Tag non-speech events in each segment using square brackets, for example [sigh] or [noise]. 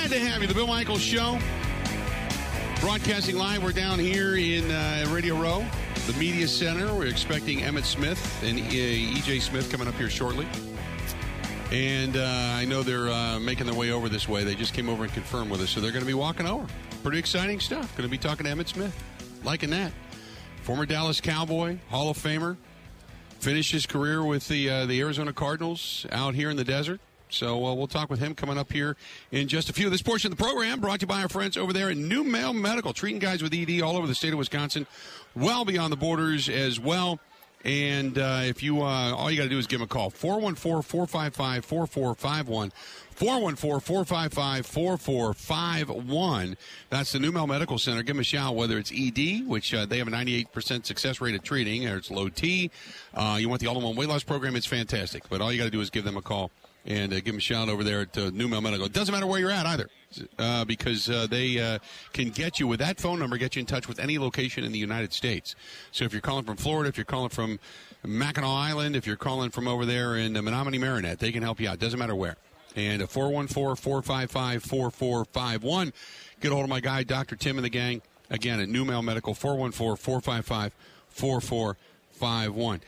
Glad to have you. The Bill Michaels Show. Broadcasting live. We're down here in uh, Radio Row, the Media Center. We're expecting Emmitt Smith and uh, EJ Smith coming up here shortly. And uh, I know they're uh, making their way over this way. They just came over and confirmed with us, so they're going to be walking over. Pretty exciting stuff. Going to be talking to Emmitt Smith. Liking that. Former Dallas Cowboy, Hall of Famer. Finished his career with the uh, the Arizona Cardinals out here in the desert. So uh, we'll talk with him coming up here in just a few. This portion of the program brought to you by our friends over there at NuMale Medical, treating guys with ED all over the state of Wisconsin, well beyond the borders as well. And uh, if you, uh, all you got to do is give them a call 414 455 4451. 414 455 4451. That's the NuMale Medical Center. Give them a shout, whether it's ED, which uh, they have a 98% success rate of treating, or it's low T. Uh, you want the all in one weight loss program, it's fantastic. But all you got to do is give them a call and uh, give them a shout over there at uh, NuMale Medical. It doesn't matter where you're at either, uh, because uh, they uh, can get you with that phone number, get you in touch with any location in the United States. So if you're calling from Florida, if you're calling from Mackinac Island, if you're calling from over there in uh, Menominee Marinette, they can help you out. Doesn't matter where. And 414 455 4451. Get a hold of my guy, Dr. Tim and the gang. Again, at NuMale Medical, 414 455 4451.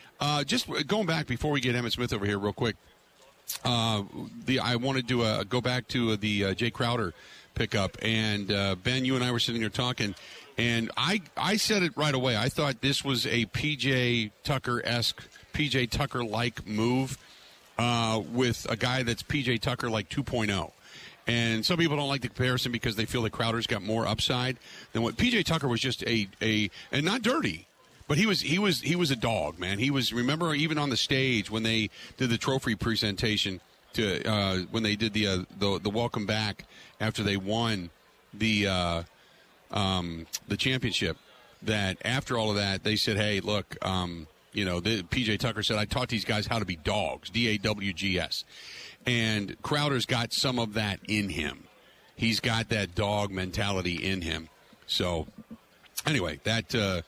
Just going back before we get Emmitt Smith over here, real quick. Uh, the I wanted to uh, go back to uh, the uh, Jae Crowder pickup, and uh, Ben, you and I were sitting here talking, and I I said it right away. I thought this was a PJ Tucker esque, PJ Tucker like move uh, with a guy that's PJ Tucker like 2.0. And some people don't like the comparison because they feel that Crowder's got more upside than what PJ Tucker was. Just a a and not dirty. But he was he was he was a dog, man. He was remember even on the stage when they did the trophy presentation to uh, when they did the, uh, the the welcome back after they won the uh, um, the championship. That after all of that, they said, "Hey, look, um, you know." The, PJ Tucker said, "I taught these guys how to be dogs." D A W G S. And Crowder's got some of that in him. He's got that dog mentality in him. So, anyway, that uh,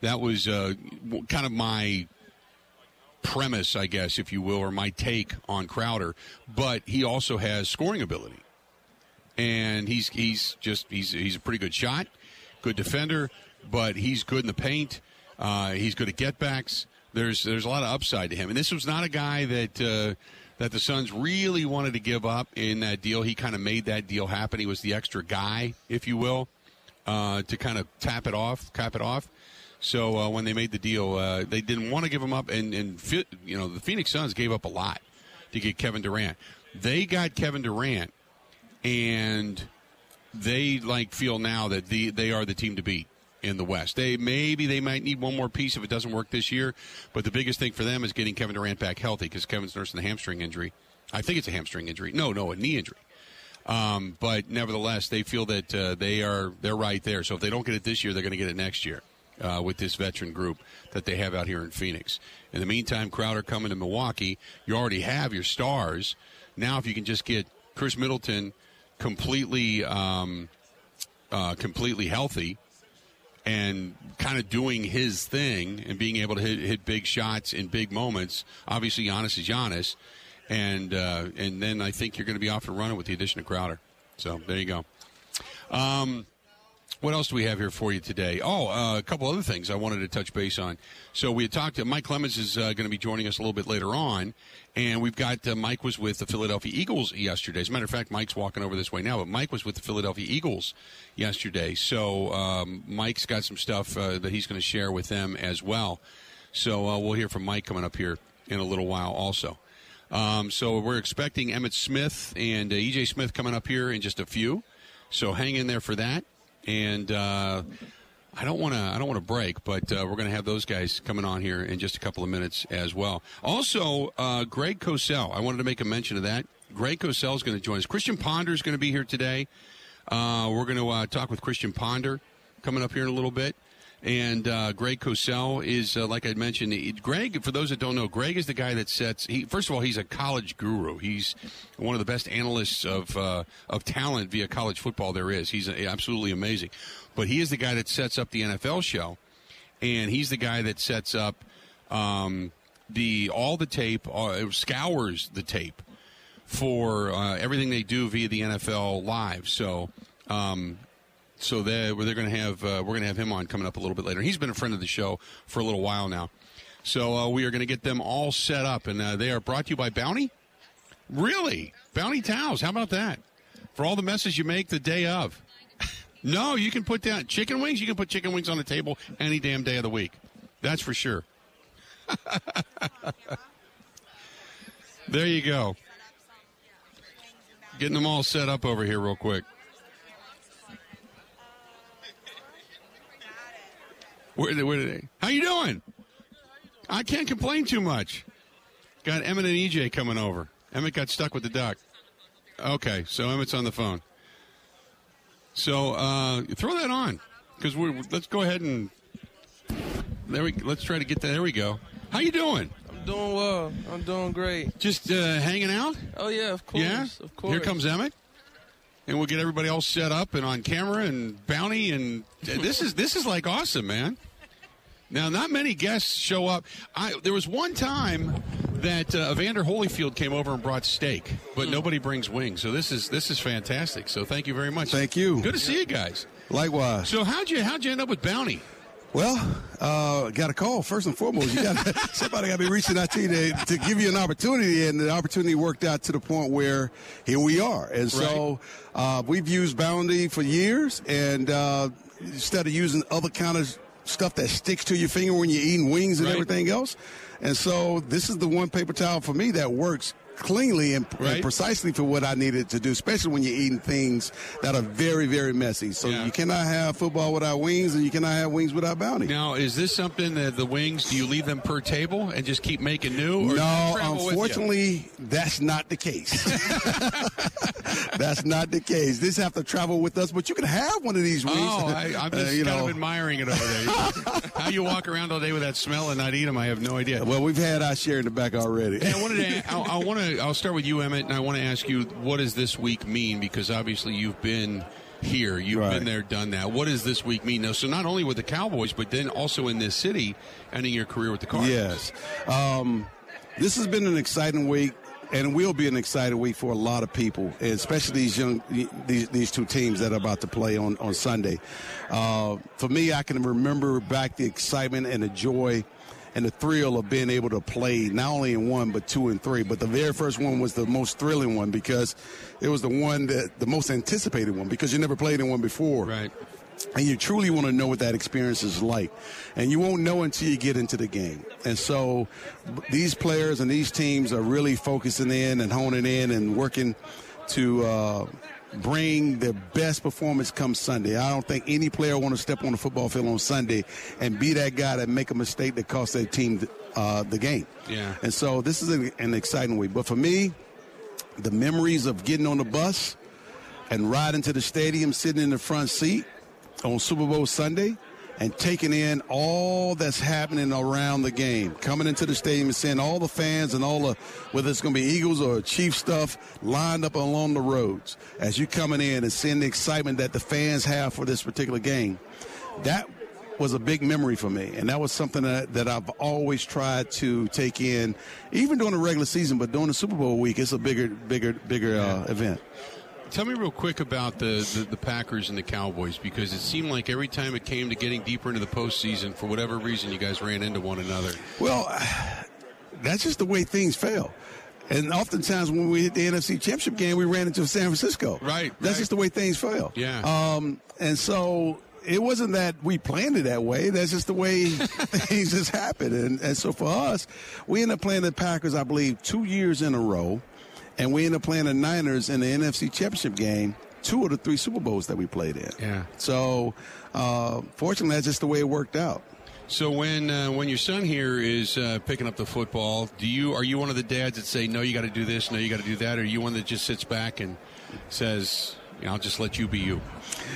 that was uh, kind of my premise, I guess, if you will, or my take on Crowder. But he also has scoring ability, and he's he's just he's he's a pretty good shot, good defender, but he's good in the paint. Uh, he's good at getbacks. There's there's a lot of upside to him, and this was not a guy that. Uh, that the Suns really wanted to give up in that deal. He kind of made that deal happen. He was the extra guy, if you will, uh, to kind of tap it off, cap it off. So uh, when they made the deal, uh, they didn't want to give him up, and, and you know the Phoenix Suns gave up a lot to get Kevin Durant. They got Kevin Durant, and they like feel now that the they are the team to beat in the West. They maybe they might need one more piece if it doesn't work this year, but the biggest thing for them is getting Kevin Durant back healthy because Kevin's nursing a hamstring injury. I think it's a hamstring injury. No, no, a knee injury. Um, but nevertheless, they feel that uh, they are they're right there. So if they don't get it this year, they're going to get it next year uh, with this veteran group that they have out here in Phoenix. In the meantime, Crowder coming to Milwaukee. You already have your stars. Now, if you can just get Khris Middleton completely um, uh, completely healthy and kind of doing his thing and being able to hit, hit big shots in big moments. Obviously, Giannis is Giannis, and uh, and then I think you're going to be off and running with the addition of Crowder. So there you go. Um, what else do we have here for you today? Oh, uh, a couple other things I wanted to touch base on. So we had talked to Mike Clemens is uh, going to be joining us a little bit later on, and we've got uh, Mike was with the Philadelphia Eagles yesterday. As a matter of fact, Mike's walking over this way now, but Mike was with the Philadelphia Eagles yesterday. So um, Mike's got some stuff uh, that he's going to share with them as well. So uh, we'll hear from Mike coming up here in a little while also. Um, so we're expecting Emmitt Smith and uh, EJ Smith coming up here in just a few. So hang in there for that and uh, I don't want to. I don't want to break, but uh, we're going to have those guys coming on here in just a couple of minutes as well. Also, uh, Greg Cosell. I wanted to make a mention of that. Greg Cosell is going to join us. Christian Ponder is going to be here today. Uh, we're going to uh, talk with Christian Ponder coming up here in a little bit. And uh, Greg Cosell is, uh, like I mentioned, Greg. For those that don't know, Greg is the guy that sets. He first of all, he's a college guru. He's one of the best analysts of uh, of talent via college football there is. He's absolutely amazing. But he is the guy that sets up the NFL show, and he's the guy that sets up um, the all the tape, uh, scours the tape for uh, everything they do via the NFL Live. So. Um, so they they're going to have uh, we're going to have him on coming up a little bit later. He's been a friend of the show for a little while now. So uh, we are going to get them all set up, and uh, they are brought to you by Bounty. Really, Bounty towels? How about that? For all the messes you make the day of. no, you can put down chicken wings. You can put chicken wings on the table any damn day of the week. That's for sure. [laughs] there you go. Getting them all set up over here real quick. Where, where did they? How you doing? I can't complain too much. Got Emmitt and EJ coming over. Emmitt got stuck with the duck. Okay, so Emmitt's on the phone. So uh, throw that on because we're. Let's go ahead and there we. Let's try to get that. There we go. How you doing? I'm doing well. I'm doing great. Just uh, hanging out. Oh yeah, of course. Yeah, of course. Here comes Emmitt and we'll get everybody all set up and on camera and bounty and this is this is like awesome man now, not many guests show up. I, there was one time that uh, Evander Holyfield came over and brought steak, but mm. nobody brings wings. So this is this is fantastic. So thank you very much. Thank you. Good to see you guys. Likewise. So how'd you how'd you end up with Bounty? Well, uh, got a call first and foremost. You got [laughs] somebody got to be reaching out to you to, to, give you an opportunity, and the opportunity worked out to the point where here we are. And so uh, we've used Bounty for years, and uh, instead of using other kind of stuff that sticks to your finger when you're eating wings and right. everything else. And so this is the one paper towel for me that works cleanly and, right. and, precisely for what I needed to do, especially when you're eating things that are very, very messy. So yeah. you cannot have football without wings, and you cannot have wings without bounty. Now, is this something that the wings, do you leave them per table and just keep making new? no, unfortunately, that's not the case. [laughs] that's not the case. This have to travel with us, but you can have one of these wings. Oh, I, am [laughs] just uh, you kind know. of admiring it over there. How you walk around all day with that smell and not eat them, I have no idea. Well, we've had our share in the back already. Hey, I wanted to. I, I want to I'll start with you, Emmitt, and I want to ask you what does this week mean? Because obviously you've been here, you've right. been there, done that. What does this week mean? Now, so not only with the Cowboys, but then also in this city, ending your career with the Cardinals. Yes, um, this has been an exciting week and it will be an exciting week for a lot of people, especially these young these, these two teams that are about to play on on Sunday. Uh, for me, I can remember back the excitement and the joy and the thrill of being able to play not only in one but two and three. But the very first one was the most thrilling one because it was the one that the most anticipated one because you never played in one before. Right. And you truly want to know what that experience is like. And you won't know until you get into the game. And so these players and these teams are really focusing in and honing in and working to uh, bring their best performance come Sunday. I don't think any player want to step on the football field on Sunday and be that guy that make a mistake that costs their team uh, the game. Yeah. And so this is an, an exciting week. But for me, the memories of getting on the bus and riding to the stadium, sitting in the front seat on Super Bowl Sunday – and taking in all that's happening around the game. Coming into the stadium and seeing all the fans and all the, whether it's going to be Eagles or Chief stuff, lined up along the roads. As you're coming in and seeing the excitement that the fans have for this particular game, that was a big memory for me. And that was something that, that I've always tried to take in, even during the regular season, but during the Super Bowl week, it's a bigger, bigger, bigger uh, event. Tell me real quick about the, the, the, Packers and the Cowboys because it seemed like every time it came to getting deeper into the postseason, for whatever reason, you guys ran into one another. Well, [sighs] that's just the way things fell. And oftentimes when we hit the NFC Championship game, we ran into San Francisco. Right. That's right. just the way things fell. Yeah. Um, and so it wasn't that we planned it that way. That's just the way [laughs] things just happened. And, and so for us, we ended up playing the Packers, I believe, two years in a row and we ended up playing the Niners in the NFC Championship game. Two of the three Super Bowls that we played in. Yeah. So, uh, fortunately, that's just the way it worked out. So when uh, when your son here is uh, picking up the football, do you are you one of the dads that say no, you got to do this, no, you got to do that, or are you one that just sits back and says, you know, I'll just let you be you?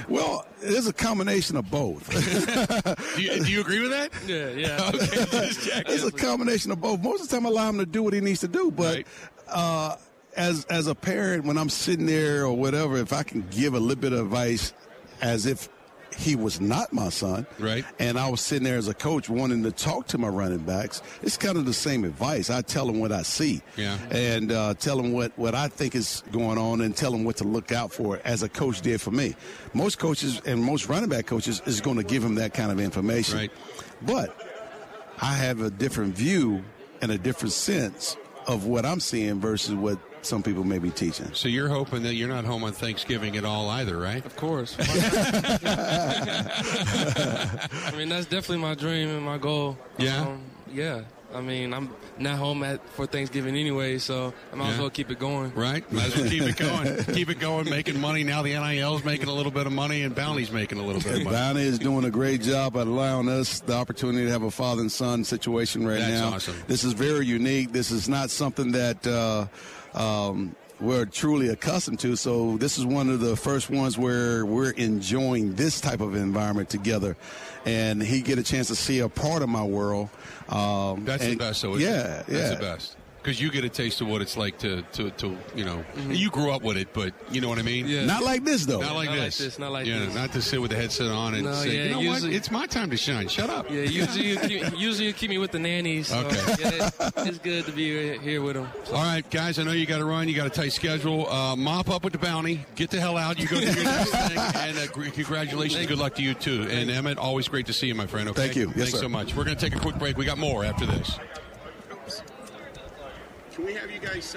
Well, there's a combination of both. [laughs] do, you, do, you, agree with that? Yeah, yeah. [laughs] Okay. it's a combination of both. Most of the time, I allow him to do what he needs to do, but. Right. Uh, as as a parent, when I'm sitting there or whatever, if I can give a little bit of advice, as if he was not my son. Right. And I was sitting there as a coach wanting to talk to my running backs. It's kind of the same advice. I tell them what I see. Yeah. And uh, tell them what, what I think is going on and tell them what to look out for as a coach did for me. Most coaches and most running back coaches is going to give him that kind of information. Right. But I have a different view and a different sense of what I'm seeing versus what some people may be teaching. So you're hoping that you're not home on Thanksgiving at all either, right? Of course. [laughs] I mean, that's definitely my dream and my goal. Yeah? Um, yeah. I mean, I'm not home at for Thanksgiving anyway, so I might Yeah. as well keep it going. Right? Might as well keep it going. [laughs] keep it going, making money. Now the NIL's making a little bit of money and Bounty's making a little bit of money. Bounty is doing a great job at allowing us the opportunity to have a father and son situation right That's now. awesome. This is very unique. This is not something that uh, um, we're truly accustomed to. So this is one of the first ones where we're enjoying this type of environment together, and he get a chance to see a part of my world. Um, That's the and- best, though. Yeah, yeah. That's the best. Because you get a taste of what it's like to, to, to you know, you grew up with it, but you know what I mean? Yeah. Not like this though. Not like Not like this. this, not like yeah, this. Not to sit with the headset on and No, say, yeah, you know usually- what? It's my time to shine. Shut up. Yeah, usually you keep, [laughs] usually you keep me with the nannies. So, Okay. [laughs] Yeah, it's good to be here with them. All right, guys, I know you got to run. You got a tight schedule. Uh, mop up with the bounty. Get the hell out. You go do your next [laughs] thing. And uh, gr- congratulations. Good luck to you, too. And Emmitt, always great to see you, my friend. Okay? Thank you. Yes, Thanks sir. so much. We're going to take a quick break. We got more after this. Can we have you guys?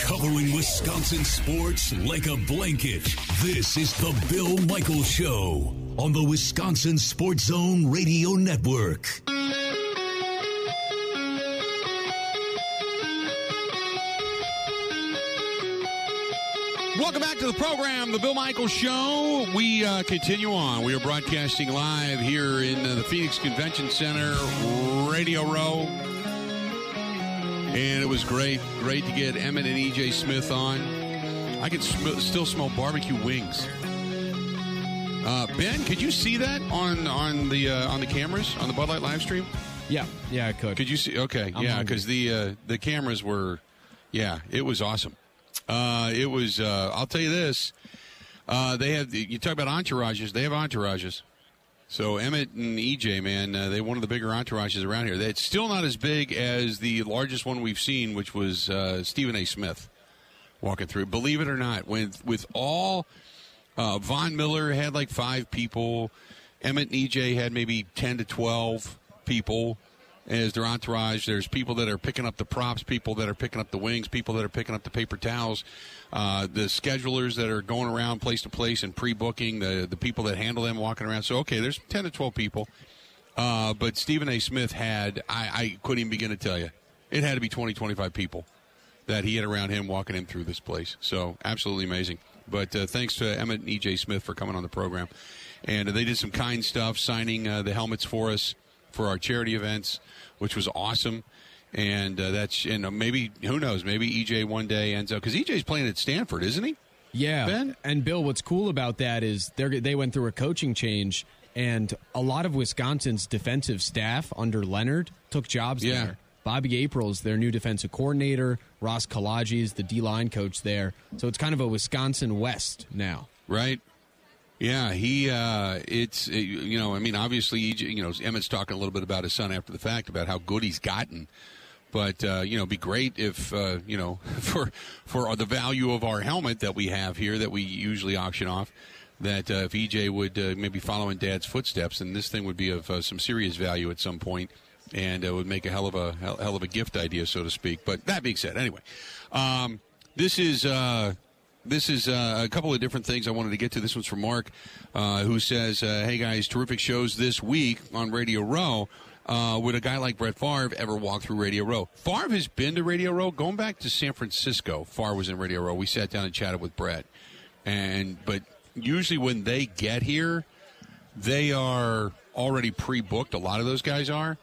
Covering Wisconsin sports like a blanket. This is the Bill Michaels Show on the Wisconsin Sports Zone Radio Network. Welcome back to the program, the Bill Michaels Show. We uh, continue on. We are broadcasting live here in uh, the Phoenix Convention Center, Radio Row. And it was great, great to get Emmitt and EJ Smith on. I can sm- still smell barbecue wings. Uh, ben, could you see that on on the uh, on the cameras on the Bud Light live stream? Yeah, yeah, I could. Could you see? Okay, I'm yeah, because the uh, the cameras were, yeah, it was awesome. Uh, it was. Uh, I'll tell you this. Uh, they have. You talk about entourages. They have entourages. So Emmitt and EJ, man, uh, they're one of the bigger entourages around here. That's still not as big as the largest one we've seen, which was uh, Stephen A. Smith walking through. Believe it or not, with with all uh, Von Miller had like five people. Emmitt and EJ had maybe ten to twelve people as their entourage. There's people that are picking up the props, people that are picking up the wings, people that are picking up the paper towels, uh, the schedulers that are going around place to place and pre-booking, the the people that handle them walking around. So okay, there's ten to twelve people. Uh, but Stephen A. Smith had, I, I couldn't even begin to tell you. It had to be 20, 25 people that he had around him walking him through this place. So absolutely amazing. But uh, thanks to Emmitt and EJ Smith for coming on the program. And they did some kind stuff, signing uh, the helmets for us for our charity events, which was awesome. And uh, that's, and uh, maybe, who knows, maybe EJ one day ends up, because EJ's playing at Stanford, isn't he? Yeah, Ben? and Bill, what's cool about that is they they went through a coaching change, and a lot of Wisconsin's defensive staff under Leonhard took jobs Yeah. there. Bobby April is their new defensive coordinator. Ross Kolodziej is the D line coach there. So it's kind of a Wisconsin West now. Right. Yeah, he. Uh, it's uh, you know, I mean, obviously, you know, Emmitt's talking a little bit about his son after the fact about how good he's gotten, but uh, you know, be great if uh, you know, [laughs] for for the value of our helmet that we have here that we usually auction off, that uh, if EJ would uh, maybe follow in Dad's footsteps, and this thing would be of some serious value at some point, and uh, would make a hell of a hell of a gift idea, so to speak. But that being said, anyway, um, this is. Uh, this is uh, a couple of different things I wanted to get to. This one's from Mark, uh, who says, uh, "Hey guys, terrific shows this week on Radio Row. Uh, would a guy like Brett Favre ever walk through Radio Row? Favre has been to Radio Row, going back to San Francisco. Favre was in Radio Row. We sat down and chatted with Brett, and but usually when they get here, they are already pre-booked. A lot of those guys are."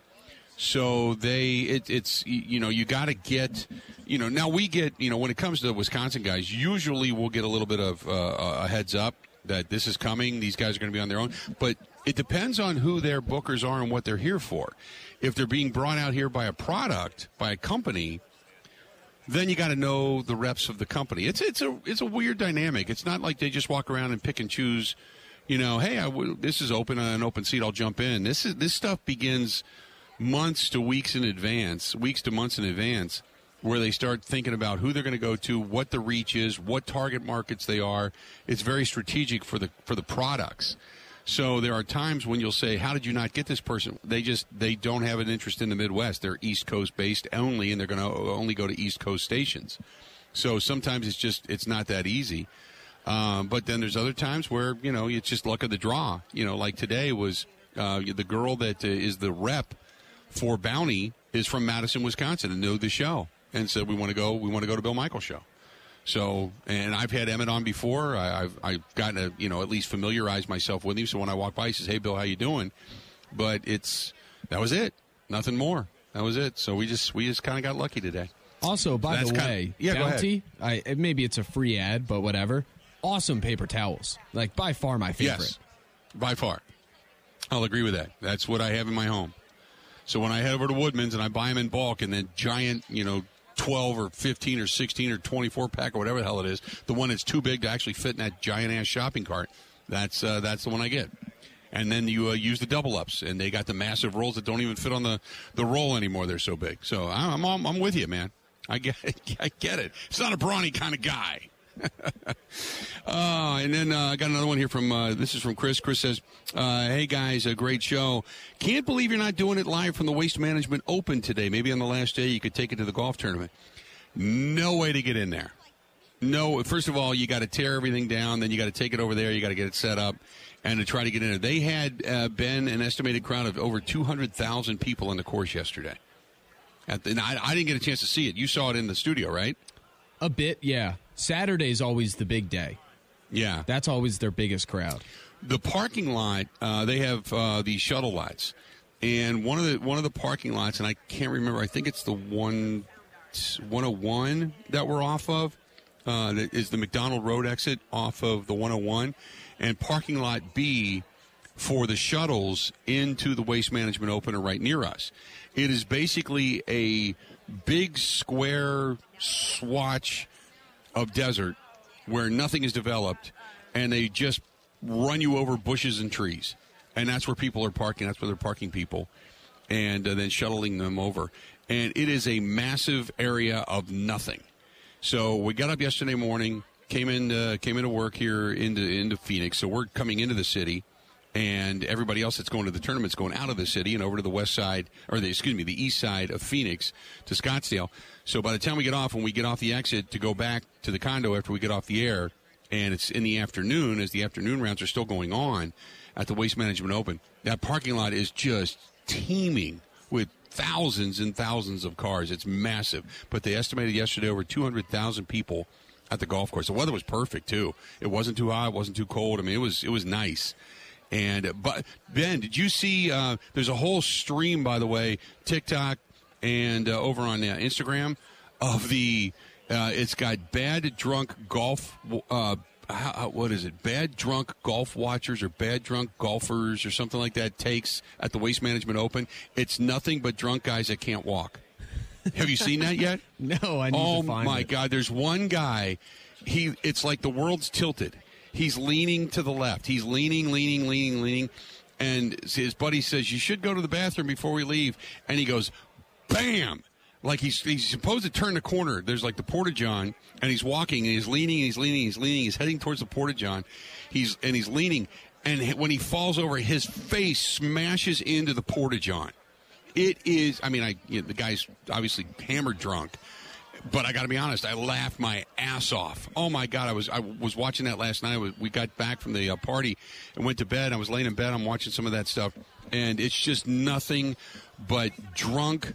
So they, it, it's you know, you got to get, you know. Now we get, you know, when it comes to the Wisconsin guys, usually we'll get a little bit of uh, a heads up that this is coming. These guys are going to be on their own, but it depends on who their bookers are and what they're here for. If they're being brought out here by a product, by a company, then you got to know the reps of the company. It's it's a it's a weird dynamic. It's not like they just walk around and pick and choose, you know, hey, I w- this is open, uh, an open seat, I'll jump in. This is this stuff begins months to weeks in advance, weeks to months in advance, where they start thinking about who they're going to go to, what the reach is, what target markets they are. It's very strategic for the for the products. So there are times when you'll say, "How did you not get this person?" They just they don't have an interest in the Midwest. They're East Coast based only, and they're going to only go to East Coast stations. So sometimes it's just it's not that easy. Um, but then there's other times where you know it's just luck of the draw. You know, like today was uh, the girl that uh, is the rep for Bounty is from Madison, Wisconsin, and knew the show, and said we want to go. We want to go to Bill Michaels show. So, and I've had Emmitt on before. I, I've I've gotten to you know at least familiarize myself with him. So when I walk by, he says, "Hey, Bill, how you doing?" But it's that was it. Nothing more. That was it. So we just we just kind of got lucky today. Also, by That's the kinda- way, Yeah, ahead. Bounty, I, it- maybe it's a free ad, but whatever. Awesome paper towels. Like, by far my favorite. Yes, by far. I'll agree with that. That's what I have in my home. So when I head over to Woodman's and I buy them in bulk and then giant, you know, 12 or 15 or 16 or 24 pack or whatever the hell it is, the one that's too big to actually fit in that giant ass shopping cart, that's uh, that's the one I get. And then you uh, use the double ups, and they got the massive rolls that don't even fit on the, the roll anymore. They're so big. So I'm, I'm, I'm with you, man. I get. [laughs] I get it. It's not a brawny kind of guy. Uh, [laughs] and then uh, I got another one here from uh, this is from Chris. Chris says, uh, "Hey guys, a great show. Can't believe you're not doing it live from the Waste Management Open today. Maybe on the last day you could take it to the golf tournament. No way to get in there. No. First of all, you got to tear everything down. Then you got to take it over there. You got to get it set up." And to try to get in there, they had uh, been an estimated crowd of over 200,000 people on the course yesterday. The, and I, I didn't get a chance to see it. You saw it in the studio, right? A bit, yeah. Saturday's always the big day. Yeah. That's always their biggest crowd. the parking lot uh, they have uh, these shuttle lots and one of the one of the parking lots and i can't remember i think it's the one 101 that we're off of uh, that is the mcdonald road exit off of the 101 and parking lot b for the shuttles into the waste management open are right near us it is basically a big square swatch of desert where nothing is developed and they just run you over bushes and trees. And that's where people are parking. That's where they're parking people and uh, then shuttling them over. And it is a massive area of nothing. So we got up yesterday morning, came in, uh, came into work here into into Phoenix. So we're coming into the city, and everybody else that's going to the tournament's going out of the city and over to the west side, or the excuse me, the east side of Phoenix to Scottsdale. So by the time we get off, when we get off the exit to go back to the condo after we get off the air, and it's in the afternoon as the afternoon rounds are still going on at the Waste Management Open, that parking lot is just teeming with thousands and thousands of cars. It's massive. But they estimated yesterday over 200,000 people at the golf course. The weather was perfect too. It wasn't too hot, it wasn't too cold. I mean, it was it was nice. And uh, but Ben, did you see? Uh, there's a whole stream, by the way, TikTok and uh, over on uh, Instagram of the. Uh, it's got bad drunk golf. Uh, how, what is it? Bad drunk golf watchers or bad drunk golfers or something like that takes at the Waste Management Open. It's nothing but drunk guys that can't walk. Have you seen that yet? [laughs] No, I need oh to find my it. god there's one guy he it's like the world's tilted he's leaning to the left. He's leaning leaning leaning leaning. And his buddy says you should go to the bathroom before we leave. And he goes bam! Like he's he's supposed to turn the corner. There's like the porta john and he's walking and he's leaning and he's leaning and he's leaning. He's heading towards the porta john. He's and he's leaning. And when he falls over his face smashes into the porta john. It is. I mean, I you know, the guy's obviously hammered drunk, but I got to be honest. I laughed my ass off. Oh my god! I was I was watching that last night. We got back from the uh, party and went to bed. I was laying in bed. I'm watching some of that stuff, and it's just nothing but drunk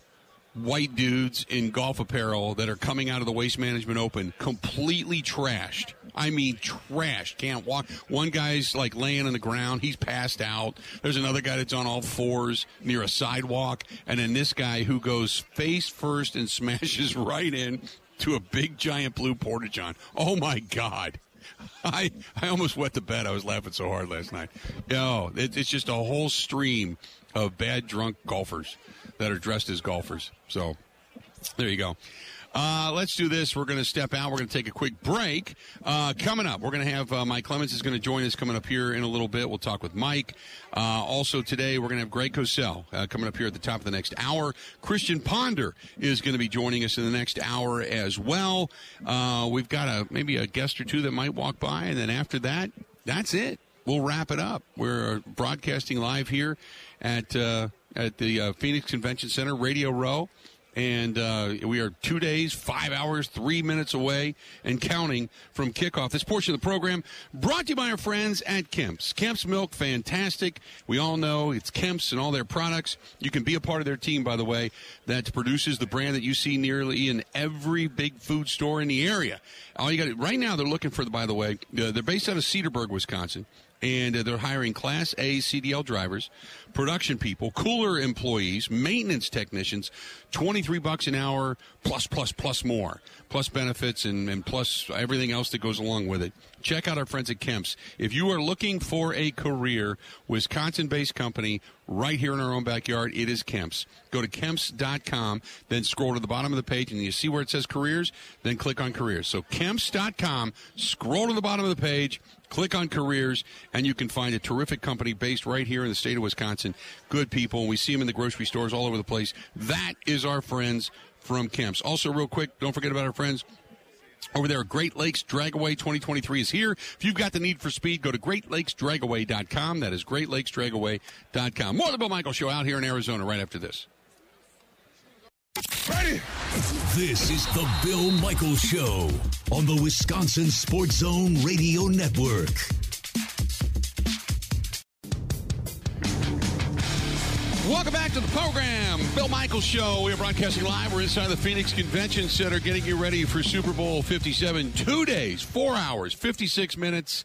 white dudes in golf apparel that are coming out of the Waste Management Open completely trashed. I mean, trashed. Can't walk. One guy's like laying on the ground. He's passed out. There's another guy that's on all fours near a sidewalk. And then this guy who goes face first and [laughs] smashes right in to a big giant blue porta john. Oh my God. I I almost wet the bed. I was laughing so hard last night. No, it, it's just a whole stream of bad drunk golfers that are dressed as golfers. So there you go. Uh, let's do this. We're going to step out. We're going to take a quick break. Uh, coming up, we're going to have uh, Mike Clemens is going to join us coming up here in a little bit. We'll talk with Mike. Uh, also today, we're going to have Greg Cosell uh, coming up here at the top of the next hour. Christian Ponder is going to be joining us in the next hour as well. Uh, we've got a maybe a guest or two that might walk by, and then after that, that's it. We'll wrap it up. We're broadcasting live here at at the Phoenix Convention Center, Radio Row and uh, we are two days, five hours, three minutes away and counting from kickoff. This portion of the program brought to you by our friends at Kemp's. Kemp's Milk, fantastic. We all know it's Kemp's and all their products. You can be a part of their team, by the way, that produces the brand that you see nearly in every big food store in the area. All you got right now, they're looking for the. By the way, uh, they're based out of Cedarburg, Wisconsin and uh, they're hiring Class A CDL drivers, production people, cooler employees, maintenance technicians, 23 bucks an hour, plus, plus, plus more, plus benefits and, and plus everything else that goes along with it. Check out our friends at Kemp's. If you are looking for a career, Wisconsin-based company right here in our own backyard, it is Kemp's. Go to kemps.com, then scroll to the bottom of the page and you see where it says careers, then click on careers. So kemps.com, scroll to the bottom of the page, click on careers, and you can find a terrific company based right here in the state of Wisconsin. Good people. and We see them in the grocery stores all over the place. That is our friends from Kemp's. Also, real quick, don't forget about our friends over there, Great Lakes Dragaway 2023 is here. If you've got the need for speed, go to greatlakesdragaway.com. That is greatlakesdragaway.com. More of the Bill Michael Show out here in Arizona right after this. Ready? This is the Bill Michaels Show on the Wisconsin Sports Zone Radio Network. Welcome back to the program, Bill Michaels Show. We are broadcasting live. We're inside the Phoenix Convention Center, getting you ready for Super Bowl 57. Two days, four hours, 56 minutes,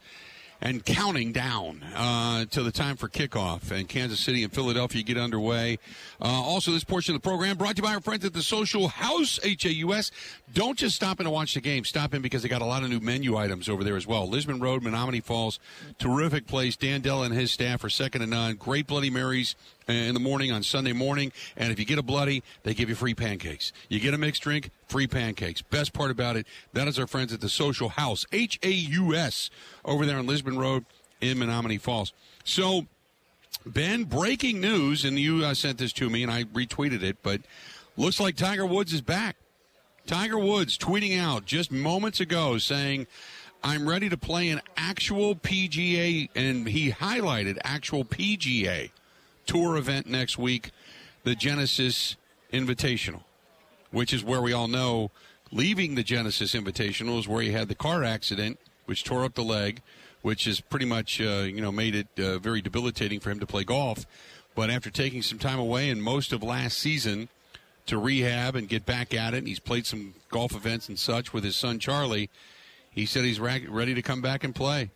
and counting down uh, to the time for kickoff. And Kansas City and Philadelphia get underway. Uh, also, this portion of the program brought to you by our friends at the Social House, H-A-U-S. Don't just stop in to watch the game. Stop in because they got a lot of new menu items over there as well. Lisbon Road, Menomonee Falls, terrific place. Dan Della and his staff are second to none. Great Bloody Marys in the morning on Sunday morning. And if you get a bloody, they give you free pancakes. You get a mixed drink, free pancakes. Best part about it, that is our friends at the Social House, H A U S, over there on Lisbon Road in Menomonee Falls. So, Ben, breaking news, and you uh, sent this to me, and I retweeted it, but looks like Tiger Woods is back. Tiger Woods tweeting out just moments ago saying, I'm ready to play an actual PGA, and he highlighted actual PGA tour event next week, the Genesis Invitational, which is where we all know leaving the Genesis Invitational is where he had the car accident, which tore up the leg, which has pretty much uh, you know made it uh, very debilitating for him to play golf. But after taking some time away and most of last season to rehab and get back at it, and he's played some golf events and such with his son Charlie. He said he's ready to come back and play.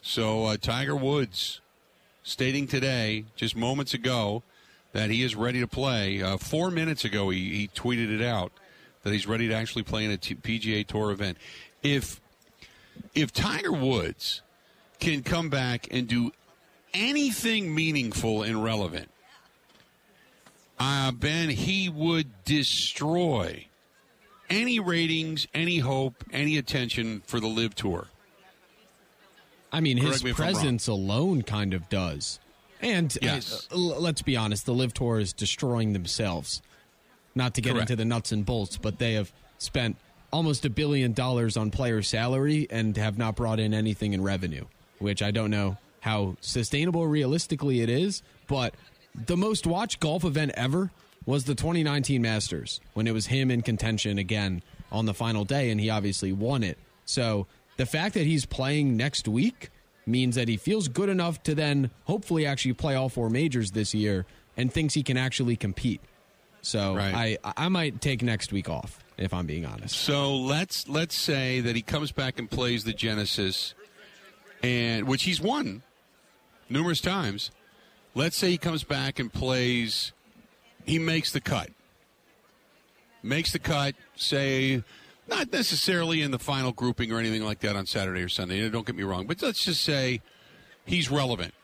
So uh, Tiger Woods stating today, just moments ago, that he is ready to play. Uh, four minutes ago, he, he tweeted it out that he's ready to actually play in a T- PGA Tour event. If if Tiger Woods can come back and do anything meaningful and relevant, uh, Ben, he would destroy any ratings, any hope, any attention for the LIV Tour. I mean, Correct his me if I'm wrong. presence alone kind of does. And Yes. uh, let's be honest, the LIV Tour is destroying themselves. Not to get Correct. into the nuts and bolts, but they have spent almost a billion dollars on player salary and have not brought in anything in revenue, which I don't know how sustainable realistically it is, but the most watched golf event ever was the 2019 Masters when it was him in contention again on the final day and he obviously won it. So the fact that he's playing next week means that he feels good enough to then hopefully actually play all four majors this year and thinks he can actually compete. So Right. I I might take next week off if I'm being honest. So let's let's say that he comes back and plays the Genesis, and which he's won numerous times. Let's say he comes back and plays. He makes the cut. Makes the cut. Say, not necessarily in the final grouping or anything like that on Saturday or Sunday. Don't get me wrong, but let's just say he's relevant.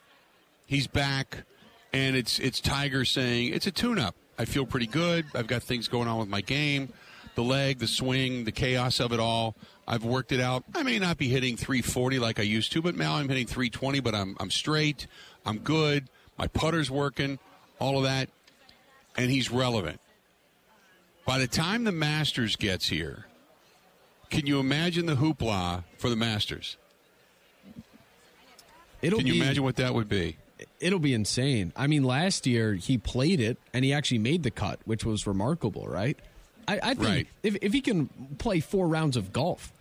He's back, and it's it's Tiger saying it's a tune-up. I feel pretty good. I've got things going on with my game. the leg, the swing, the chaos of it all. I've worked it out. I may not be hitting 340 like I used to, but now I'm hitting 320. But I'm I'm straight. I'm good. My putter's working. All of that, and he's relevant. By the time the Masters gets here, can you imagine the hoopla for the Masters? It'll Can you be, imagine what that would be? It'll be insane. I mean, last year he played it and he actually made the cut, which was remarkable, right? I, I think Right. if if he can play four rounds of golf,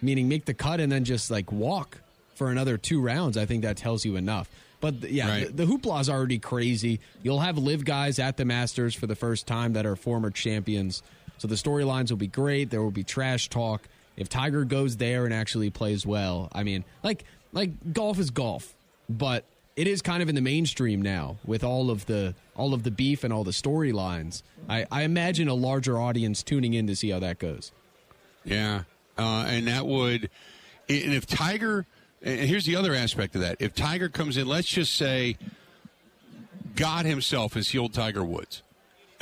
meaning make the cut and then just like walk for another two rounds, I think that tells you enough. But yeah, Right. the, the hoopla's already crazy. You'll have LIV guys at the Masters for the first time that are former champions. So the storylines will be great. There will be trash talk. If Tiger goes there and actually plays well, I mean, like like golf is golf, but it is kind of in the mainstream now with all of the all of the beef and all the storylines. I, I imagine a larger audience tuning in to see how that goes. Yeah, uh, and that would, and if Tiger, and here's the other aspect of that: if Tiger comes in, let's just say, God Himself has healed Tiger Woods,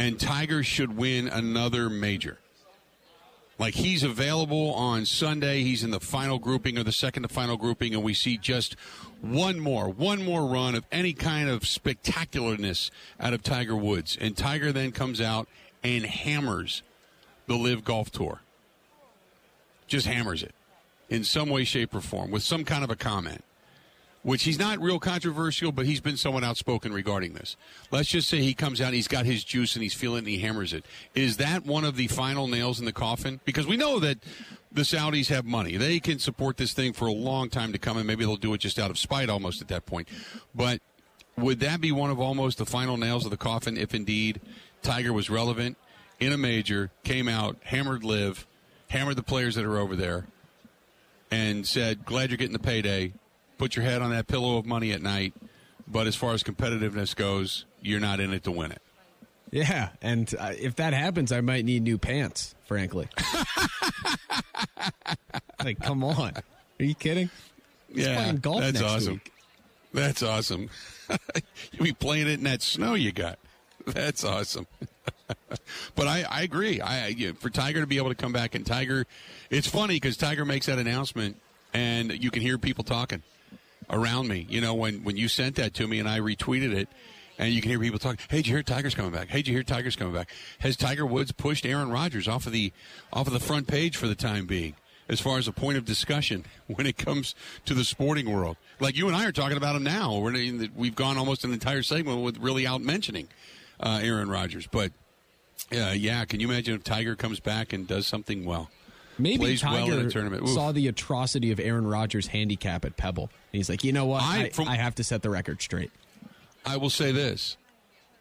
and Tiger should win another major. Like he's available on Sunday, he's in the final grouping or the second to final grouping, and we see just one more, one more run of any kind of spectacularness out of Tiger Woods, and Tiger then comes out and hammers the LIV Golf Tour. Just hammers it in some way, shape, or form with some kind of a comment, which he's not real controversial, but he's been somewhat outspoken regarding this. Let's just say he comes out, he's got his juice, and he's feeling and he hammers it. Is that one of the final nails in the coffin? Because we know that the Saudis have money. They can support this thing for a long time to come, and maybe they'll do it just out of spite almost at that point. But would that be one of almost the final nails of the coffin if indeed Tiger was relevant in a major, came out, hammered LIV, hammered the players that are over there, and said, Glad you're getting the payday. Put your head on that pillow of money at night. But as far as competitiveness goes, you're not in it to win it. Yeah, and uh, if that happens, I might need new pants. Frankly, [laughs] like, come on, are you kidding? He's golf that's awesome. week. That's awesome. [laughs] You'll be playing it in that snow you got. That's awesome. [laughs] but I, I agree. I you- for Tiger to be able to come back and Tiger, it's funny because Tiger makes that announcement and you can hear people talking around me. You know when when you sent that to me and I retweeted it. And you can hear people talking. Hey, did you hear Tiger's coming back? Hey, did you hear Tiger's coming back? Has Tiger Woods pushed Aaron Rodgers off of the off of the front page for the time being, as far as a point of discussion [laughs] when it comes to the sporting world? Like you and I are talking about him now. The, we've gone almost an entire segment with really out mentioning uh, Aaron Rodgers. But uh, yeah, can you imagine if Tiger comes back and does something well? Maybe well Tiger tournament. Saw the atrocity of Aaron Rodgers' handicap at Pebble. And he's like, you know what? I- I, from- I have to set the record straight. I will say this.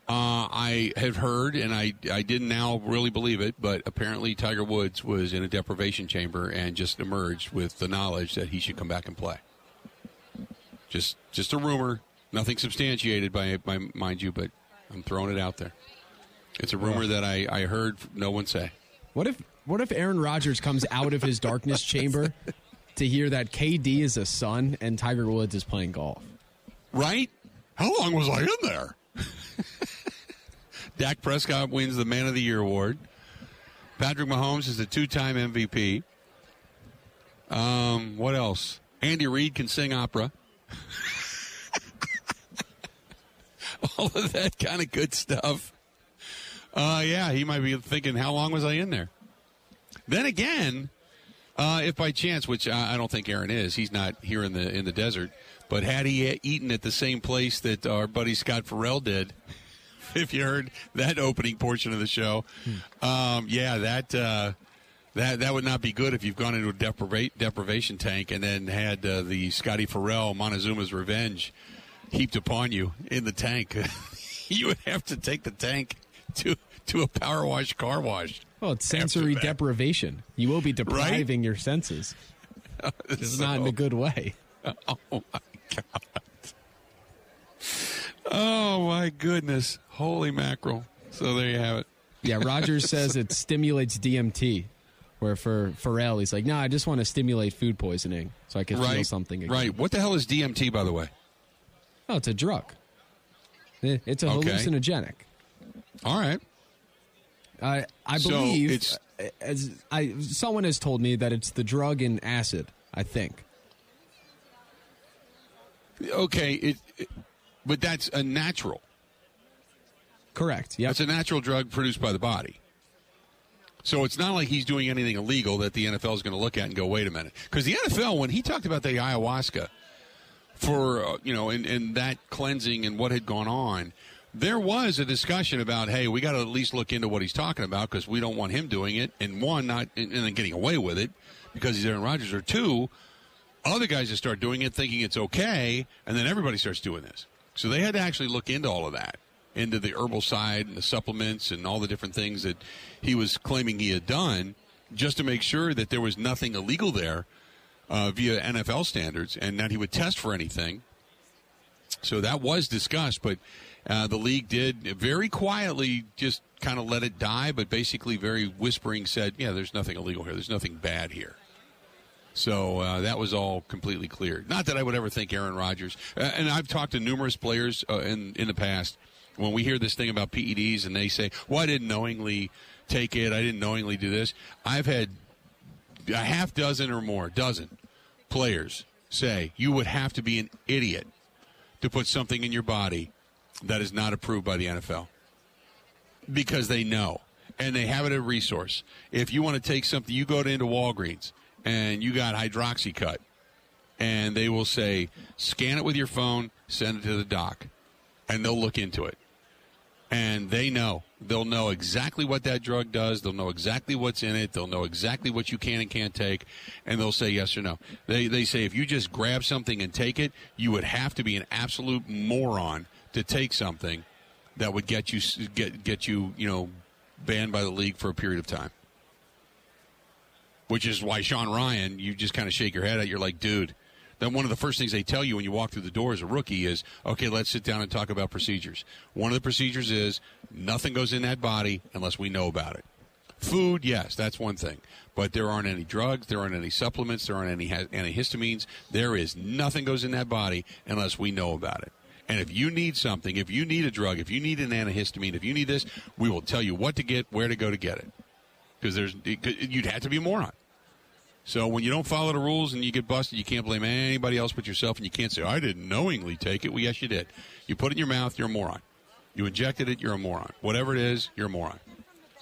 Uh, I have heard, and I, I didn't now really believe it, but apparently Tiger Woods was in a deprivation chamber and just emerged with the knowledge that he should come back and play. Just just a rumor, nothing substantiated by, by mind you, but I'm throwing it out there. It's a rumor that I, I heard no one say. What if what if Aaron Rodgers comes out of his darkness chamber to hear that KD is a Sun and Tiger Woods is playing golf? Right? How long was I in there? Dak Prescott wins the Man of the Year award. Patrick Mahomes is a two-time MVP. Um, what else? Andy Reid can sing opera. [laughs] All of that kind of good stuff. Uh, yeah, he might be thinking, how long was I in there? Then again, uh, if by chance, which I, I don't think Aaron is, he's not here in the in the desert. But had he eaten at the same place that our buddy Scott Farrell did, [laughs] if you heard that opening portion of the show, um, yeah, that uh, that that would not be good if you've gone into a depriva- deprivation tank and then had uh, the Scotty Farrell Montezuma's Revenge heaped upon you in the tank. [laughs] you would have to take the tank to to a power wash car wash. Well, it's sensory deprivation. You will be depriving your senses. [laughs] It's not in a good way. [laughs] Oh my god! Oh my goodness! Holy mackerel! So there you have it. Yeah, Rodgers [laughs] says it stimulates DMT. Where for Farrell, he's like, no, I just want to stimulate food poisoning so I can feel something again. right. What the hell is DMT, by the way? Oh, it's a drug. Eh, It's a Okay. hallucinogenic. All right. I I So believe it's- as I someone has told me that it's the drug in acid. I think. Okay, it, it but that's a natural. Correct. Yeah. It's a natural drug produced by the body. So it's not like he's doing anything illegal that the NFL is going to look at and go, wait a minute. Because the NFL, when he talked about the ayahuasca for, uh, you know, and, and that cleansing and what had gone on, there was a discussion about, hey, we got to at least look into what he's talking about because we don't want him doing it. And one, not and then getting away with it because he's Aaron Rodgers. Or two, other guys just start doing it thinking it's okay, and then everybody starts doing this. So they had to actually look into all of that, into the herbal side and the supplements and all the different things that he was claiming he had done, just to make sure that there was nothing illegal there uh, via NFL standards, and that he would test for anything. So that was discussed, but uh, the league did very quietly just kind of let it die, but basically very whispering said, "Yeah, there's nothing illegal here. There's nothing bad here." So uh, that was all completely clear. Not that I would ever think Aaron Rodgers. Uh, and I've talked to numerous players uh, in in the past when we hear this thing about PEDs and they say, "Well, I didn't knowingly take it. I didn't knowingly do this." I've had a half dozen or more, dozen players say you would have to be an idiot to put something in your body that is not approved by the NFL because they know and they have it a resource. If you want to take something, you go to, into Walgreens and you got hydroxycut, and they will say, scan it with your phone, send it to the doc, and they'll look into it. And they know. They'll know exactly what that drug does. They'll know exactly what's in it. They'll know exactly what you can and can't take, and they'll say yes or no. They, they say if you just grab something and take it, you would have to be an absolute moron to take something that would get you get get you you know banned by the league for a period of time which is why Sean Rhyan, you just kind of shake your head at. You're like, dude. Then one of the first things they tell you when you walk through the door as a rookie is, okay, let's sit down and talk about procedures. One of the procedures is nothing goes in that body unless we know about it. Food, yes, that's one thing. But there aren't any drugs, there aren't any supplements, there aren't any antihistamines. There is nothing goes in that body unless we know about it. And if you need something, if you need a drug, if you need an antihistamine, if you need this, we will tell you what to get, where to go to get it. Because there's, you'd have to be a moron. So when you don't follow the rules and you get busted, you can't blame anybody else but yourself, and you can't say, "I didn't knowingly take it." Well, yes, you did. You put it in your mouth, you're a moron. You injected it, you're a moron. Whatever it is, you're a moron.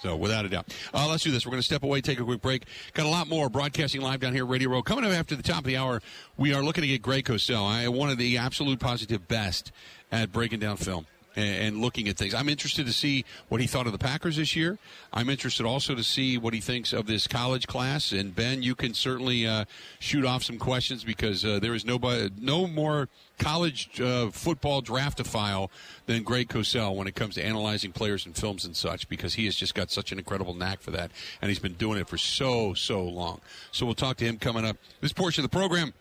So without a doubt, uh, let's do this. We're going to step away, take a quick break. Got a lot more broadcasting live down here, Radio Row. Coming up after the top of the hour, we are looking to get Greg Cosell. One of the absolute positive best at breaking down film and, looking at things. I'm interested to see what he thought of the Packers this year. I'm interested also to see what he thinks of this college class. And Ben, you can certainly uh, shoot off some questions because uh, there is nobody, no more college uh, football draftophile than Greg Cosell when it comes to analyzing players and films and such because he has just got such an incredible knack for that and he's been doing it for so so long. So we'll talk to him coming up. This portion of the program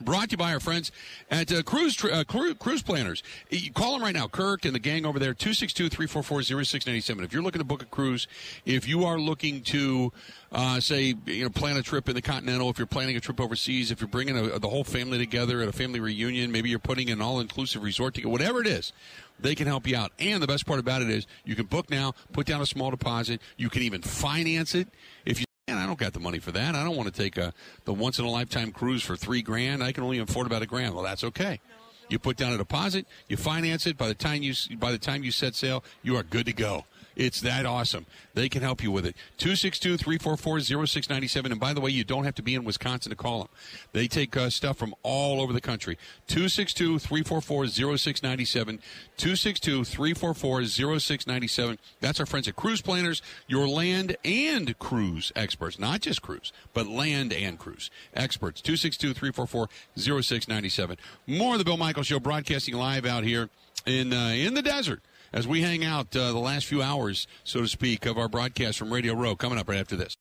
Brought to you by our friends at uh, Cruise uh, Cruise Planners. You call them right now, Kirk and the gang over there, 262-344-0697. If you're looking to book a cruise, if you are looking to, uh, say, you know, plan a trip in the Continental, if you're planning a trip overseas, if you're bringing a, the whole family together at a family reunion, maybe you're putting an all-inclusive resort ticket, whatever it is, they can help you out. And the best part about it is you can book now, put down a small deposit. You can even finance it if you and I don't got the money for that. I don't want to take a the once in a lifetime cruise for three grand. I can only afford about a grand. Well, that's okay. You put down a deposit, you finance it. By the time you by the time you set sail, you are good to go. It's that awesome. They can help you with it. 262-344-0697. And by the way, you don't have to be in Wisconsin to call them. They take uh, stuff from all over the country. 262-344-0697. 262-344-0697. That's our friends at Cruise Planners, your land and cruise experts. Not just cruise, but land and cruise experts. 262-344-0697. More of the Bill Michaels Show broadcasting live out here in uh, in the desert as we hang out uh, the last few hours, so to speak, of our broadcast from Radio Row. Coming up right after this.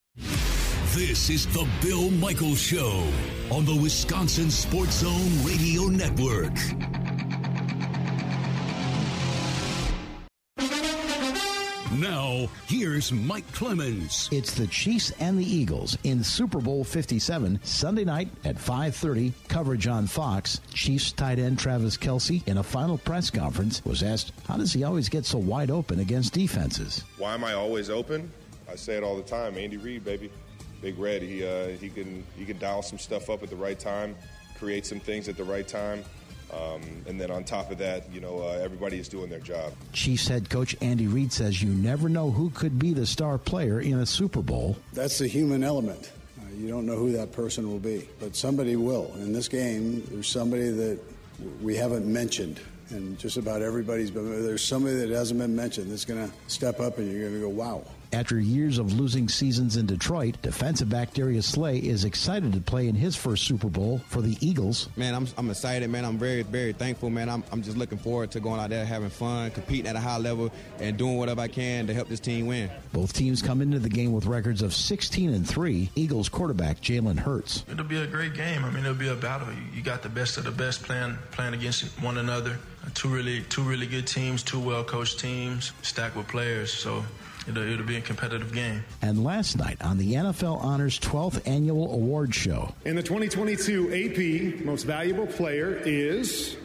This is the Bill Michaels Show on the Wisconsin Sports Zone Radio Network. Now, here's Mike Clemens. It's the Chiefs and the Eagles in Super Bowl 57 Sunday night at 5:30. Coverage on Fox. Chiefs tight end Travis Kelce, in a final press conference was asked, "How does he always get so wide open against defenses?" Why am I always open? I say it all the time. Andy Reid, baby, Big Red. He uh, he can he can dial some stuff up at the right time, create some things at the right time. Um, and then on top of that, you know, uh, everybody is doing their job. Chiefs head coach Andy Reid says you never know who could be the star player in a Super Bowl. That's the human element. Uh, you don't know who that person will be, but somebody will. In this game, there's somebody that we haven't mentioned. And just about everybody's been, there's somebody that hasn't been mentioned that's going to step up and you're going to go, wow. After years of losing seasons in Detroit, defensive back Darius Slay is excited to play in his first Super Bowl for the Eagles. Man, I'm, I'm excited, man. I'm very, very thankful, man. I'm, I'm just looking forward to going out there, having fun, competing at a high level, and doing whatever I can to help this team win. Both teams come into the game with records of 16 and 3. Eagles quarterback Jalen Hurts. It'll be a great game. I mean, it'll be a battle. You got the best of the best playing, playing against one another. Two really, two really good teams, two well coached teams, stacked with players. So It'll, it'll, be a competitive game. And last night on the NFL Honors 12th Annual Award Show. In the 2022 AP Most Valuable Player is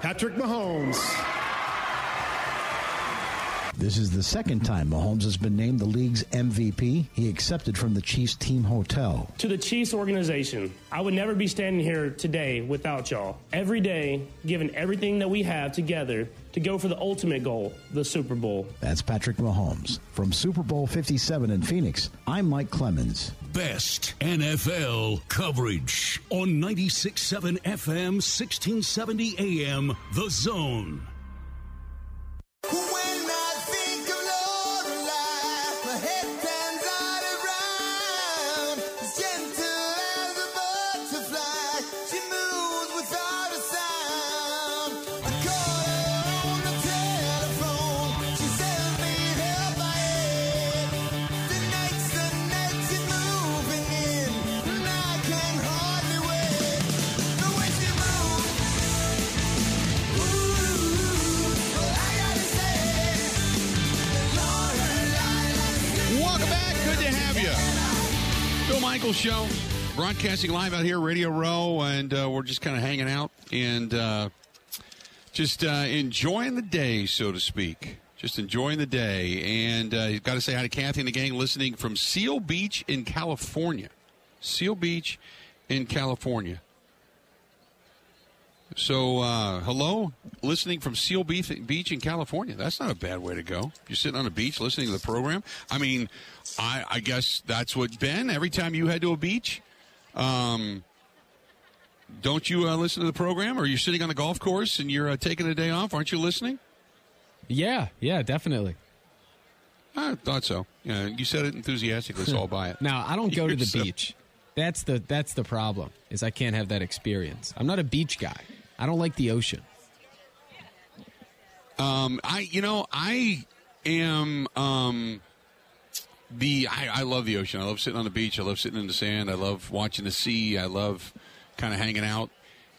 Patrick Mahomes. This is the second time Mahomes has been named the league's MVP. He accepted from the Chiefs team hotel. To the Chiefs organization, I would never be standing here today without y'all. Every day, giving everything that we have together to go for the ultimate goal, the Super Bowl. That's Patrick Mahomes. From Super Bowl 57 in Phoenix, I'm Mike Clemens. Best NFL coverage on 96.7 FM, 1670 AM, The Zone. Show, broadcasting live out here, Radio Row, and uh, we're just kind of hanging out and uh, just uh, enjoying the day, so to speak. Just enjoying the day. And uh, you've got to say hi to Kathy and the gang listening from Seal Beach in California. Seal Beach in California. So, uh, hello, listening from Seal Beach in California. That's not a bad way to go. You're sitting on a beach listening to the program. I mean, I, I guess that's what Ben. Every time you head to a beach, um, don't you uh, listen to the program? Or you're sitting on the golf course and you're uh, taking a day off? Aren't you listening? Yeah, yeah, definitely. I thought so. Yeah, you said it enthusiastically, so I'll buy it. [laughs] now I don't go to the [laughs] so. beach. That's the that's the problem. Is I can't have that experience. I'm not a beach guy. I don't like the ocean. Um, I you know I am um the I, I love the ocean. I love sitting on the beach. I love sitting in the sand. I love watching the sea. I love kind of hanging out,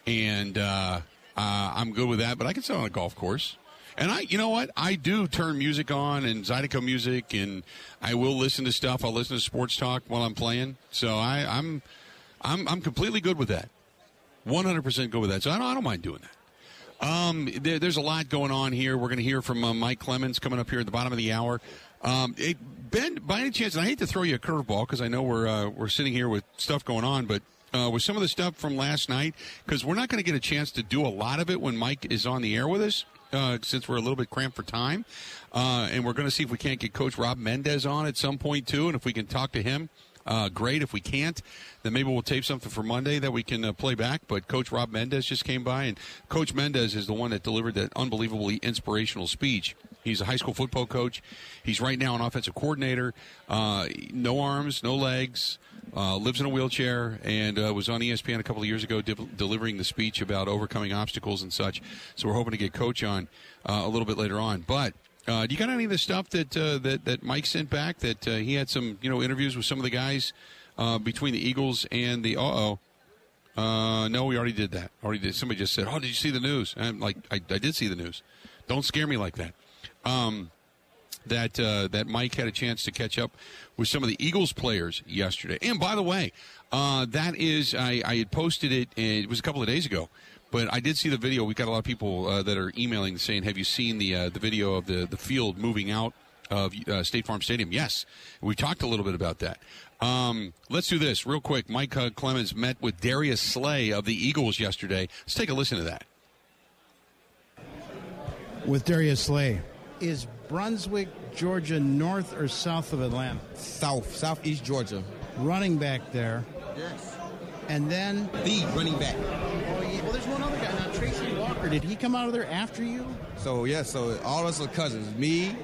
and uh, uh, I'm good with that. But I can sit on a golf course. And I, you know what? I do turn music on and Zydeco music, and I will listen to stuff. I'll listen to sports talk while I'm playing. So I, I'm, I'm, I'm completely good with that. 100% good with that. So I don't, I don't mind doing that. Um, there, there's a lot going on here. We're going to hear from uh, Mike Clemens coming up here at the bottom of the hour. Um, it, Ben, by any chance, and I hate to throw you a curveball because I know we're uh, we're sitting here with stuff going on, but uh, with some of the stuff from last night, because we're not going to get a chance to do a lot of it when Mike is on the air with us, uh, since we're a little bit cramped for time, uh, and we're going to see if we can't get Coach Rob Mendez on at some point too, and if we can talk to him. Uh, great. If we can't, then maybe we'll tape something for Monday that we can uh, play back. But Coach Rob Mendez just came by, and Coach Mendez is the one that delivered that unbelievably inspirational speech He's a high school football coach. He's right now an offensive coordinator. Uh, no arms, no legs. Uh, lives in a wheelchair and uh, was on ESPN a couple of years ago de- delivering the speech about overcoming obstacles and such. So we're hoping to get Coach on uh, a little bit later on. But uh, do you got any of the stuff that uh, that that Mike sent back? That he had some you know interviews with some of the guys between the Eagles and the uh oh. Uh, no, we already did that. Already did. Somebody just said, "Oh, did you see the news?" And I'm like, I, I did see the news. Don't scare me like that um, that uh, that Mike had a chance to catch up with some of the Eagles players yesterday. And by the way, uh, that is I, I, had posted it. It was a couple of days ago, but I did see the video. We got a lot of people uh, that are emailing saying, "Have you seen the uh, the video of the the field moving out of uh, State Farm Stadium. Yes, we talked a little bit about that. Um, let's do this real quick. Mike uh, Clemens met with Darius Slay of the Eagles yesterday. Let's take a listen to that. With Darius Slay, is Brunswick, Georgia, north or south of Atlanta? South, southeast Georgia. Running back there. Yes. And then the running back. Oh, yeah. Well, there's one other guy now, Walker. Did he come out of there after you? So yeah, so all of us are cousins. Me,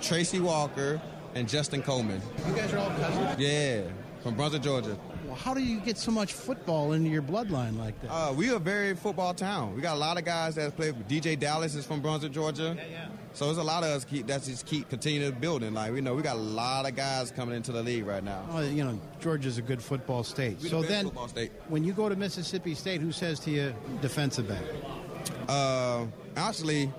Tracy Walker, and Justin Coleman. You guys are all cousins. Yeah, from Brunswick, Georgia. Well, how do you get so much football into your bloodline like that? Uh, we are a very football town. We got a lot of guys that play. DeeJay Dallas is from Brunswick, Georgia. Yeah, yeah. So there's a lot of us keep that's just keep continuing building. Like we know we got a lot of guys coming into the league right now. Oh, you know, Georgia's a good football state. We the so best then, football state. when you go to Mississippi State, who says to you, defensive back? Uh, actually,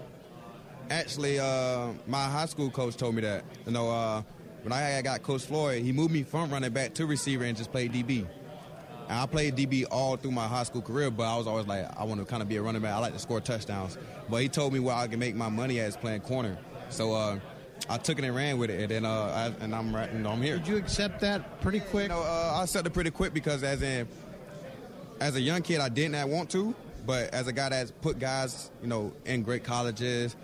actually, uh, my high school coach told me that. You know, uh, when I got Coach Floyd, he moved me from running back to receiver and just played DB. And I played DB all through my high school career, but I was always like, I want to kind of be a running back. I like to score touchdowns. But he told me where I can make my money as playing corner. So uh, I took it and ran with it, and then uh, I, and I'm right, and I'm here. Did you accept that pretty quick? You know, uh, I accepted it pretty quick because as in, as a young kid, I didn't want to, but as a guy that's put guys, you know, in great colleges,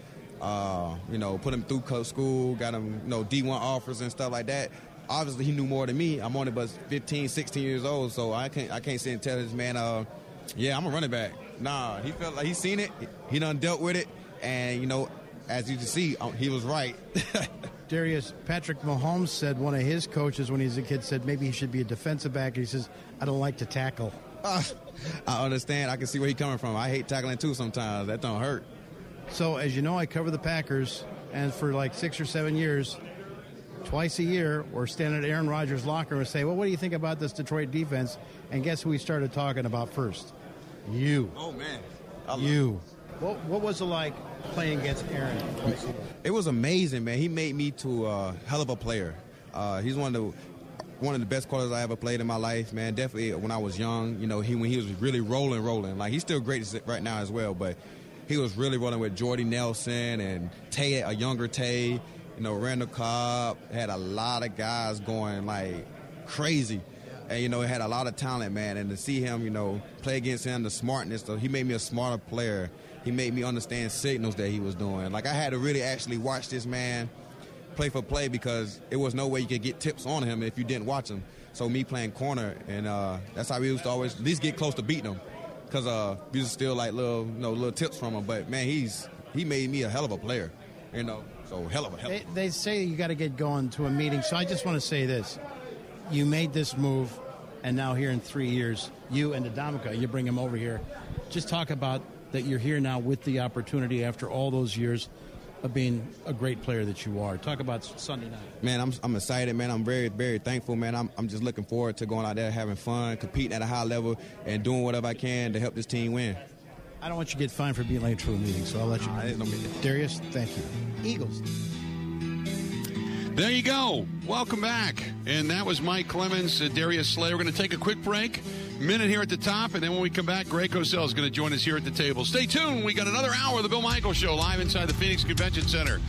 uh, you know, put them through co- school, got them, you know, D1 offers and stuff like that. Obviously, he knew more than me. I'm only but 15, 16 years old, so I can't, I can't sit and tell this man, uh, yeah, I'm a running back. Nah, he felt like he seen it, he done dealt with it, and you know, as you can see, uh, he was right. [laughs] Darius, Patrick Mahomes said one of his coaches when he was a kid said maybe he should be a defensive back. He says, I don't like to tackle. I understand. I can see where he's coming from. I hate tackling too sometimes. That don't hurt. So, as you know, I cover the Packers, and for like six or seven years, twice a year, we're standing at Aaron Rodgers' locker and say, Well, what do you think about this Detroit defense? And guess who we started talking about first? You. Oh, man. You. What, what was it like playing against Aaron twice a year? It was amazing, man. He made me to a hell of a player. Uh, he's one of the one of the best quarters I ever played in my life, man. Definitely when I was young, you know, he when he was really rolling, rolling. Like he's still great right now as well, but he was really rolling with Jordy Nelson and Tay, a younger Tay. You know, Randall Cobb had a lot of guys going like crazy. And you know, he had a lot of talent, man. And to see him, you know, play against him, the smartness, so he made me a smarter player. He made me understand signals that he was doing. Like I had to really actually watch this man play for play because it was no way you could get tips on him if you didn't watch him. So me playing corner, and uh, that's how we used to always at least get close to beating him because uh, we used to steal like little, you know, little tips from him. But man, he's he made me a hell of a player, you know. So hell of a hell. They, they say you got to get going to a meeting. So I just want to say this: you made this move, and now here in three years, you and Adamica, you bring him over here. Just talk about that you're here now with the opportunity after all those years of being a great player that you are. Talk about Sunday night. Man, I'm, I'm excited, man. I'm very, very thankful, man. I'm, I'm just looking forward to going out there, having fun, competing at a high level, and doing whatever I can to help this team win. I don't want you to get fined for being late to a meeting, so I'll let you. Nah, it Darius, thank you. Eagles. There you go. Welcome back. And that was Mike Clemens, uh, Darius Slay. We're going to take a quick break, minute here at the top, and then when we come back, Greg Cosell is going to join us here at the table. Stay tuned. We got another hour of the Bill Michaels Show live inside the Phoenix Convention Center,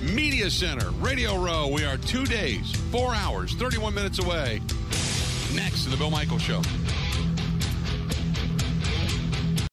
Media Center, Radio Row. We are two days, four hours, 31 minutes away. Next to the Bill Michaels Show.